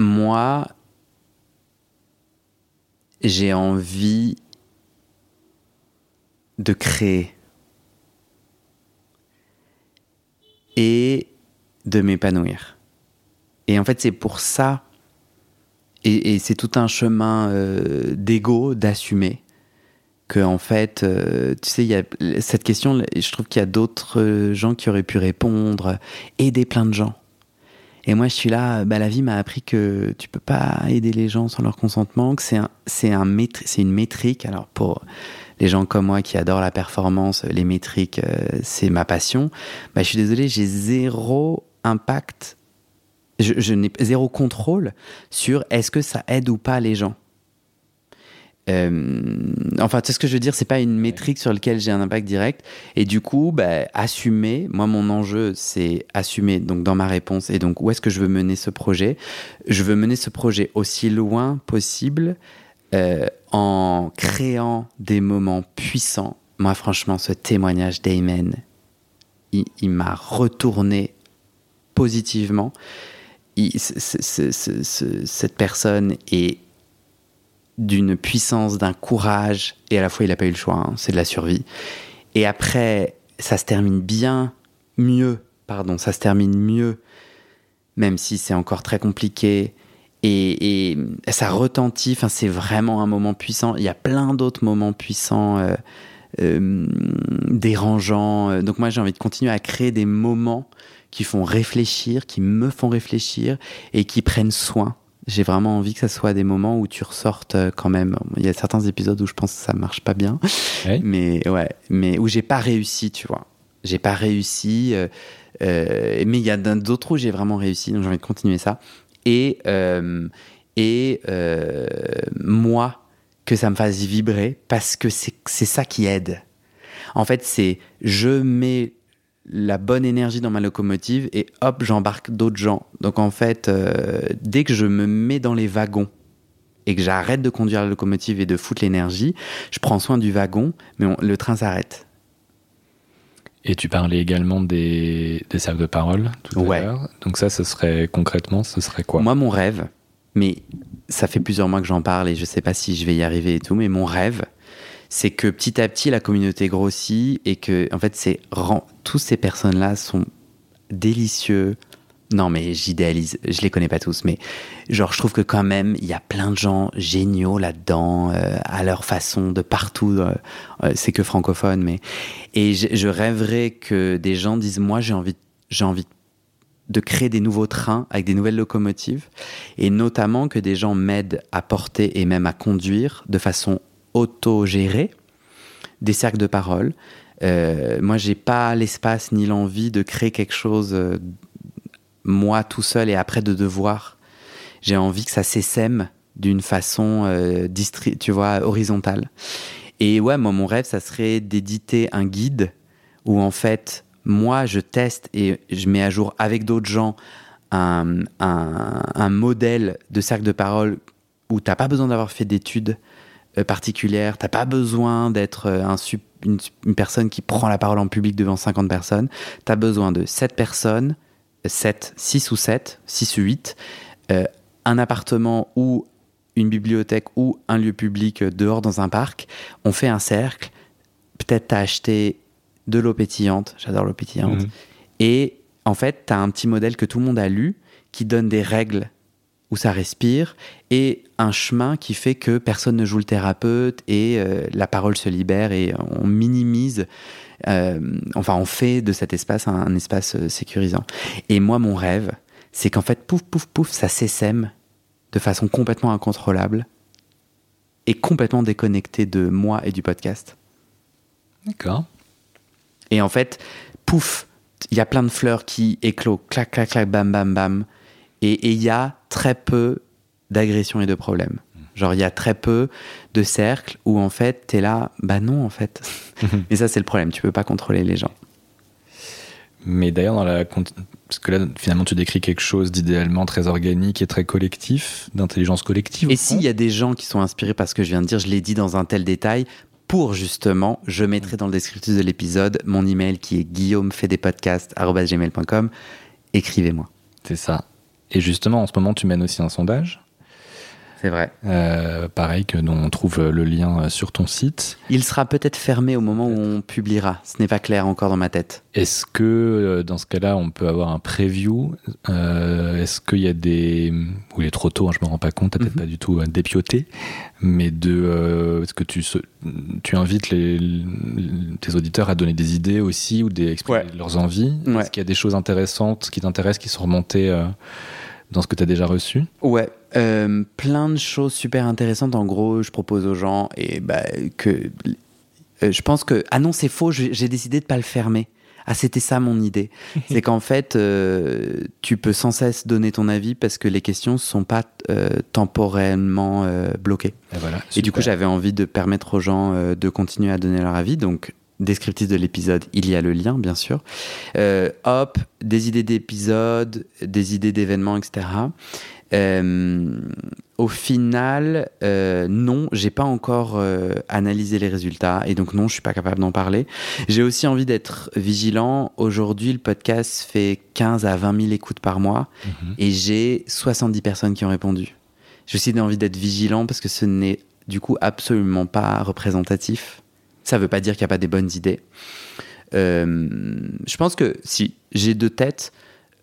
Speaker 1: moi, j'ai envie de créer et de m'épanouir. Et en fait, c'est pour ça, et, c'est tout un chemin euh, d'ego, d'assumer, que en fait, euh, tu sais, y a cette question, je trouve qu'il y a d'autres gens qui auraient pu répondre, aider plein de gens. Et moi, je suis là, bah, la vie m'a appris que tu peux pas aider les gens sans leur consentement, que c'est un, une métrique. Alors pour les gens comme moi qui adorent la performance, les métriques, euh, c'est ma passion. Bah, je suis désolé, j'ai zéro impact Je, je n'ai zéro contrôle sur est-ce que ça aide ou pas les gens. Euh, enfin, tu sais ce que je veux dire, c'est pas une métrique sur laquelle j'ai un impact direct. Et du coup, bah, assumer, moi, mon enjeu, c'est assumer donc dans ma réponse. Et donc, où est-ce que je veux mener ce projet? Je veux mener ce projet aussi loin possible euh, en créant des moments puissants. Moi, franchement, ce témoignage d'Amen, il, m'a retourné positivement. Cette personne est d'une puissance, d'un courage, et à la fois il n'a pas eu le choix, hein, c'est de la survie. Et après, ça se termine bien mieux, pardon, ça se termine mieux, même si c'est encore très compliqué. Et, et ça retentit, enfin, c'est vraiment un moment puissant. Il y a plein d'autres moments puissants, euh, euh, dérangeants. Donc moi, j'ai envie de continuer à créer des moments qui font réfléchir, qui me font réfléchir et qui prennent soin j'ai vraiment envie que ça soit des moments où tu ressortes euh, quand même. Il y a certains épisodes où je pense que ça marche pas bien,
Speaker 2: Ouais.
Speaker 1: mais ouais, mais où j'ai pas réussi, tu vois. J'ai pas réussi, euh, euh, mais il y a d'autres où j'ai vraiment réussi, donc j'ai envie de continuer ça. Et euh, et moi que ça me fasse vibrer parce que c'est ça qui aide. En fait, c'est je mets la bonne énergie dans ma locomotive et hop, j'embarque d'autres gens. Donc en fait, euh, dès que je me mets dans les wagons et que j'arrête de conduire la locomotive et de foutre l'énergie, je prends soin du wagon, mais on- le train s'arrête.
Speaker 2: Et tu parlais également des, des cercles de parole tout
Speaker 1: Ouais.
Speaker 2: à l'heure. Donc ça, ce serait concrètement, ce serait quoi?
Speaker 1: Moi, mon rêve, mais ça fait plusieurs mois que j'en parle et je sais pas si je vais y arriver et tout, mais mon rêve, c'est que petit à petit la communauté grossit et que en fait c'est tous ces personnes-là sont délicieux. Non mais j'idéalise, je les connais pas tous, mais genre je trouve que quand même il y a plein de gens géniaux là-dedans euh, à leur façon de partout. euh, euh, c'est que francophone, mais et je, je rêverais que des gens disent moi j'ai envie j'ai envie de créer des nouveaux trains avec des nouvelles locomotives et notamment que des gens m'aident à porter et même à conduire de façon autogérée des cercles de parole. Euh, moi, j'ai pas l'espace ni l'envie de créer quelque chose euh, moi tout seul et après de devoir. J'ai envie que ça s'essaime d'une façon euh, tu vois, horizontale. Et ouais, moi, mon rêve, ça serait d'éditer un guide où en fait, moi, je teste et je mets à jour avec d'autres gens un, un- un modèle de cercle de parole où t'as pas besoin d'avoir fait d'études euh, particulières, t'as pas besoin d'être euh, un une, une personne qui prend la parole en public devant 50 personnes. T'as besoin de 7 personnes, 7, 6 ou 7, 6 ou 8, euh, un appartement ou une bibliothèque ou un lieu public euh, dehors dans un parc. On fait un cercle. Peut-être t'as acheté de l'eau pétillante, j'adore l'eau pétillante.
Speaker 2: Mhm.
Speaker 1: Et en fait, tu as un petit modèle que tout le monde a lu qui donne des règles où ça respire et un chemin qui fait que personne ne joue le thérapeute et euh, la parole se libère et on minimise, euh, enfin on fait de cet espace un, un espace euh, sécurisant. Et moi, mon rêve, c'est qu'en fait, pouf, pouf, pouf, ça s'essaime de façon complètement incontrôlable et complètement déconnecté de moi et du podcast.
Speaker 2: D'accord.
Speaker 1: Et en fait, pouf, il y a plein de fleurs qui éclosent, clac, clac, clac, bam, bam, bam. Et il y a très peu d'agressions et de problèmes. Genre, il y a très peu de cercles où en fait, t'es là, bah non, en fait. Et ça, c'est le problème, tu peux pas contrôler les gens.
Speaker 2: Mais d'ailleurs, dans la parce que là, finalement, tu décris quelque chose d'idéalement très organique et très collectif, d'intelligence collective.
Speaker 1: Et s'il y a des gens qui sont inspirés par ce que je viens de dire, je l'ai dit dans un tel détail, pour justement, je mettrai dans le descriptif de l'épisode mon email qui est guillaumefedepodcast.com. Écrivez-moi.
Speaker 2: c'est ça. Et justement, en ce moment, tu mènes aussi un sondage,
Speaker 1: C'est vrai.
Speaker 2: euh, pareil que dont on trouve le lien sur ton site.
Speaker 1: Il sera peut-être fermé au moment où on publiera. Ce n'est pas clair encore dans ma tête.
Speaker 2: Est-ce que euh, dans ce cas-là, on peut avoir un preview Euh, Est-ce qu'il y a des ou il est trop tôt hein, Je me rends pas compte. T'as peut-être
Speaker 1: Mhm.
Speaker 2: pas du tout euh, dépioté, mais de euh, est-ce que tu tu invites les, tes auditeurs à donner des idées aussi ou des exprimer
Speaker 1: Ouais.
Speaker 2: leurs envies?
Speaker 1: Ouais.
Speaker 2: Est-ce qu'il y a des choses intéressantes qui t'intéressent qui sont remontées euh, dans ce que tu as déjà reçu
Speaker 1: Ouais, euh, plein de choses super intéressantes. En gros, je propose aux gens et bah, que euh, je pense que ah non c'est faux. J'ai décidé de pas le fermer. Ah, c'était ça mon idée. c'est qu'en fait, euh, tu peux sans cesse donner ton avis parce que les questions ne sont pas euh, temporellement euh, bloquées.
Speaker 2: Et, voilà,
Speaker 1: Et du coup, j'avais envie de permettre aux gens de continuer à donner leur avis. Donc, descriptif de l'épisode, il y a le lien, bien sûr. Euh, hop, des idées d'épisodes, des idées d'événements, etc. Euh, au final, euh, non, j'ai pas encore euh, analysé les résultats et donc non, je suis pas capable d'en parler. J'ai aussi envie d'être vigilant. Aujourd'hui, le podcast fait 15 à 20 000 écoutes par mois
Speaker 2: Mhm.
Speaker 1: et j'ai 70 personnes qui ont répondu. J'ai aussi envie d'être vigilant parce que ce n'est du coup absolument pas représentatif. Ça veut pas dire qu'il n'y a pas des bonnes idées. Euh, je pense que si j'ai deux têtes,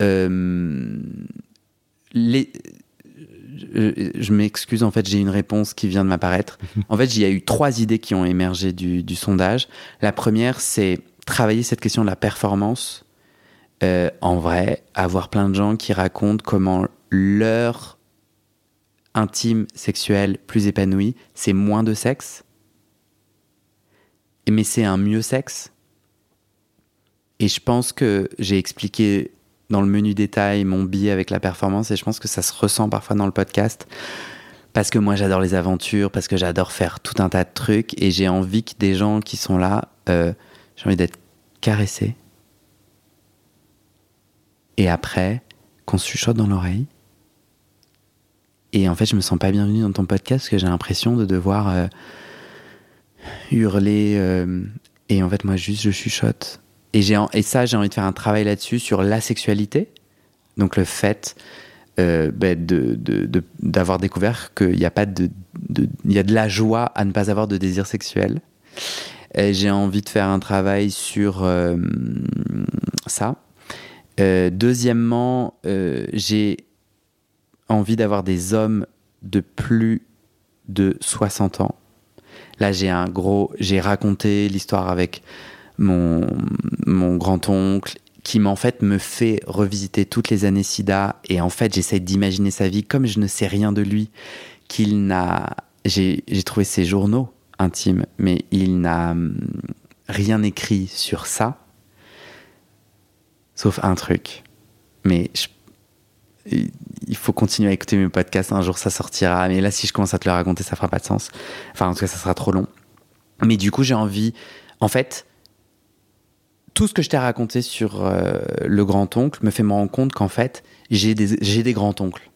Speaker 1: euh, les, je, je m'excuse, en fait, j'ai une réponse qui vient de m'apparaître. En fait, il y a eu trois idées qui ont émergé du, du sondage. La première, c'est travailler cette question de la performance. Euh, en vrai, avoir plein de gens qui racontent comment leur intime sexuel plus épanoui, c'est moins de sexe, mais c'est un mieux sexe. Et je pense que j'ai expliqué dans le menu détail mon billet avec la performance et je pense que ça se ressent parfois dans le podcast parce que moi j'adore les aventures, parce que j'adore faire tout un tas de trucs et j'ai envie que des gens qui sont là, euh, j'ai envie d'être caressé. Et après, qu'on se chuchote dans l'oreille. Et en fait, je me sens pas bienvenue dans ton podcast parce que j'ai l'impression de devoir euh, hurler. euh, et en fait, moi, juste, je chuchote. Et, j'ai et ça, j'ai envie de faire un travail là-dessus sur la sexualité. Donc, le fait euh, ben, d'avoir découvert qu'il y a pas de, il y a de la joie à ne pas avoir de désir sexuel. Et j'ai envie de faire un travail sur euh, ça. Deuxièmement, j'ai envie d'avoir des hommes de plus de 60 ans. Là, j'ai un gros, j'ai raconté l'histoire avec mon, mon grand-oncle qui m'en fait me fait revisiter toutes les années SIDA. Et en fait j'essaie d'imaginer sa vie comme je ne sais rien de lui qu'il n'a j'ai j'ai trouvé ses journaux intimes mais il n'a hum, rien écrit sur ça sauf un truc. Mais je- il faut continuer à écouter mes podcasts un jour ça sortira. Mais là si je commence à te le raconter ça fera pas de sens. Enfin en tout cas ça sera trop long. Mais du coup j'ai envie en fait tout ce que je t'ai raconté sur euh, le grand-oncle me fait me rendre compte qu'en fait, j'ai des, j'ai des grands-oncles.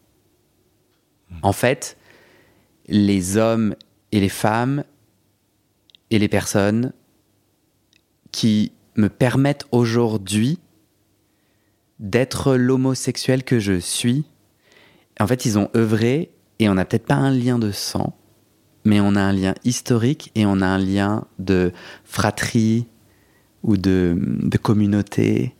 Speaker 1: En fait, les hommes et les femmes et les personnes qui me permettent aujourd'hui d'être l'homosexuel que je suis, en fait, ils ont œuvré et on n'a peut-être pas un lien de sang, mais on a un lien historique et on a un lien de fratrie, ou de, de communauté.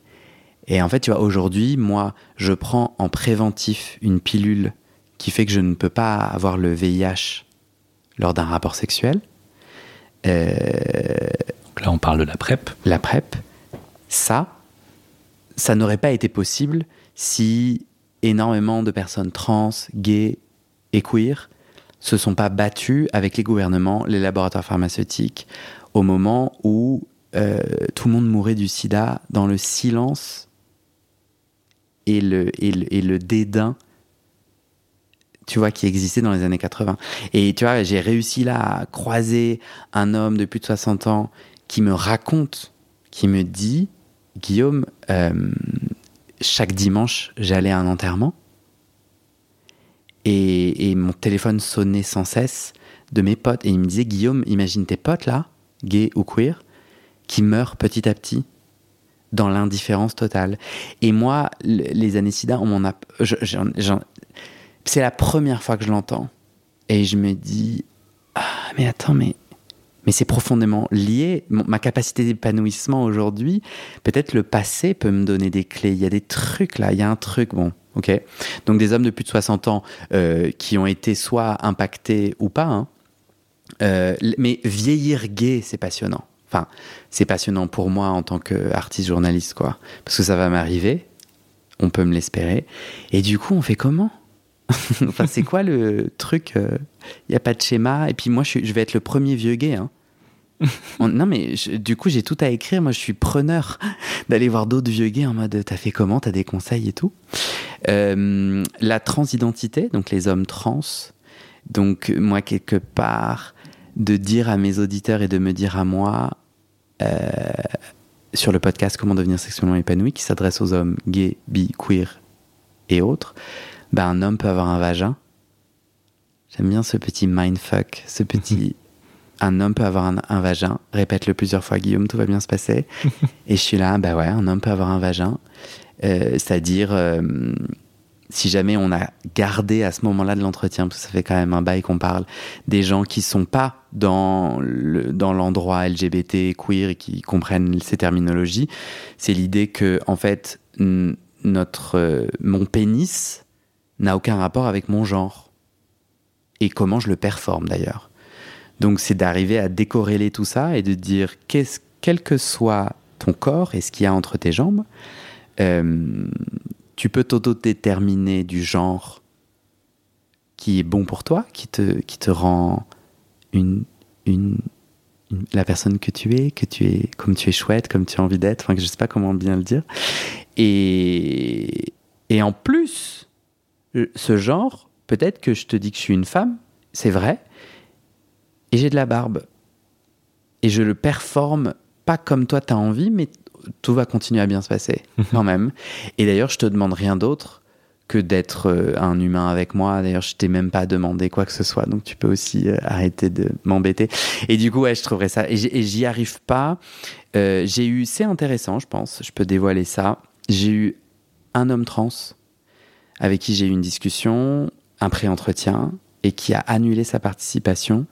Speaker 1: Et en fait, tu vois, aujourd'hui, moi, je prends en préventif une pilule qui fait que je ne peux pas avoir le VIH lors d'un rapport sexuel. Euh,
Speaker 2: Donc là, on parle de la PrEP.
Speaker 1: la PrEP, ça, ça n'aurait pas été possible si énormément de personnes trans, gays et queer se sont pas battues avec les gouvernements, les laboratoires pharmaceutiques, au moment où euh, tout le monde mourait du sida dans le silence et le, et le, dédain tu vois, qui existait dans les années 80. Et tu vois, j'ai réussi là à croiser un homme de plus de 60 ans qui me raconte, qui me dit, Guillaume, euh, chaque dimanche, j'allais à un enterrement et, mon téléphone sonnait sans cesse de mes potes. Et il me disait, Guillaume, imagine tes potes là, gays ou queer, qui meurent petit à petit dans l'indifférence totale. Et moi, les années sida, on c'est la première fois que je l'entends. Et je me dis, ah, mais attends, mais, mais c'est profondément lié. Ma capacité d'épanouissement aujourd'hui, peut-être le passé peut me donner des clés. Il y a des trucs là, il y a un truc, bon, ok. Donc des hommes de plus de 60 ans euh, qui ont été soit impactés ou pas, hein. Euh, mais vieillir gay, c'est passionnant. Enfin, c'est passionnant pour moi en tant qu'artiste journaliste, quoi. Parce que ça va m'arriver, on peut me l'espérer. Et du coup, on fait comment? Enfin, c'est quoi le truc Il n'y a pas de schéma? Et puis moi, je vais être le premier vieux gay. hein. non, mais du coup, j'ai tout à écrire. Moi, je suis preneur d'aller voir d'autres vieux gays en mode T'as fait comment? T'as des conseils et tout. Euh, la transidentité, donc les hommes trans. Donc, moi, quelque part, de dire à mes auditeurs et de me dire à moi euh, sur le podcast Comment devenir sexuellement épanoui, qui s'adresse aux hommes gays, bi, queer et autres, ben, un homme peut avoir un vagin. J'aime bien ce petit mindfuck, ce petit un homme peut avoir un, vagin. Répète-le plusieurs fois, Guillaume, tout va bien se passer. et je suis là, bah ouais, un homme peut avoir un vagin. Euh, c'est-à-dire, euh, si jamais on a gardé à ce moment-là de l'entretien, parce que ça fait quand même un bail qu'on parle, des gens qui sont pas dans le, dans l'endroit LGBT, queer et qui comprennent ces terminologies, c'est l'idée que, en fait, notre, euh, mon pénis n'a aucun rapport avec mon genre. Et comment je le performe d'ailleurs. Donc c'est d'arriver à décorréler tout ça et de dire qu'est-ce, quel que soit ton corps et ce qu'il y a entre tes jambes, euh, tu peux t'auto-déterminer du genre qui est bon pour toi, qui te, qui te rend une, une, la personne que tu es, que tu es comme tu es chouette, comme tu as envie d'être, enfin je sais pas comment bien le dire. Et, et en plus, ce genre, peut-être que je te dis que je suis une femme, c'est vrai, et j'ai de la barbe. Et je le performe pas comme toi tu as envie, mais tout va continuer à bien se passer quand même. Et d'ailleurs, je te demande rien d'autre que d'être euh, un humain avec moi. D'ailleurs, je t'ai même pas demandé quoi que ce soit, donc tu peux aussi euh, arrêter de m'embêter. Et du coup, ouais, je trouverais ça. Et j'y arrive pas. Euh, j'ai eu, c'est intéressant, je pense. Je peux dévoiler ça. J'ai eu un homme trans avec qui j'ai eu une discussion, un pré-entretien, et qui a annulé sa participation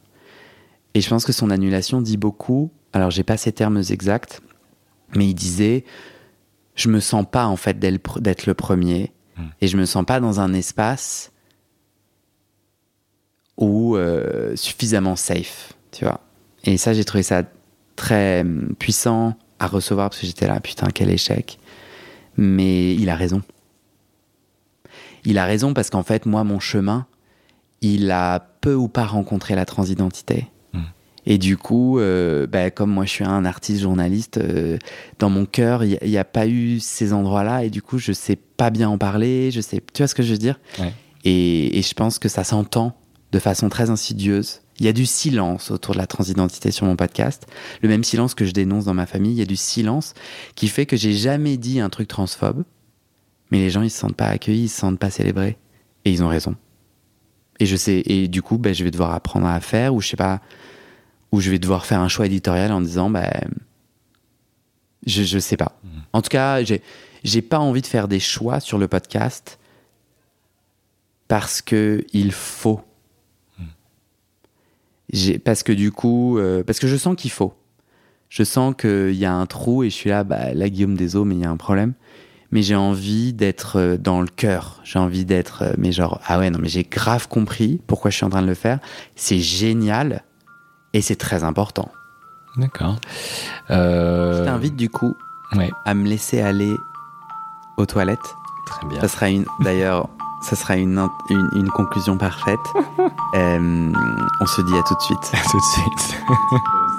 Speaker 1: et je pense que son annulation dit beaucoup. Alors, j'ai pas ces termes exacts, mais il disait Je me sens pas, en fait, d'être le premier. Hmm. Et je me sens pas dans un espace où euh, suffisamment safe, tu vois. Et ça, j'ai trouvé ça très hum, puissant à recevoir parce que j'étais là, putain, quel échec. Mais il a raison. Il a raison parce qu'en fait, moi, mon chemin, il a peu ou pas rencontré la transidentité. Et du coup, euh, bah, comme moi je suis un artiste journaliste, euh, dans mon cœur, il n'y a, pas eu ces endroits-là. Et du coup, je sais pas bien en parler. Je sais, tu vois ce que je veux dire? Et, je pense que ça s'entend de façon très insidieuse. Il y a du silence autour de la transidentité sur mon podcast. Le même silence que je dénonce dans ma famille. Il y a du silence qui fait que j'ai jamais dit un truc transphobe. Mais les gens, ils se sentent pas accueillis, ils se sentent pas célébrés. Et ils ont raison. Et je sais, et du coup, bah, je vais devoir apprendre à faire, ou je sais pas, où je vais devoir faire un choix éditorial en disant, bah, je, je sais pas. Mhm. En tout cas, j'ai, j'ai pas envie de faire des choix sur le podcast parce que il faut. Mhm. J'ai, parce que du coup, euh, parce que je sens qu'il faut. Je sens qu'il y a un trou et je suis là, bah, là, Guillaume Deso, mais il y a un problème. Mais j'ai envie d'être euh, dans le cœur. J'ai envie d'être, euh, mais genre, ah ouais, non, mais j'ai grave compris pourquoi je suis en train de le faire. C'est génial. Et c'est très important.
Speaker 2: D'accord.
Speaker 1: Euh... Je t'invite du coup à me laisser aller aux toilettes.
Speaker 2: Très bien.
Speaker 1: Ça sera une, d'ailleurs, ça sera une, une, conclusion parfaite. Euh, on se dit à tout de suite.
Speaker 2: À tout de suite.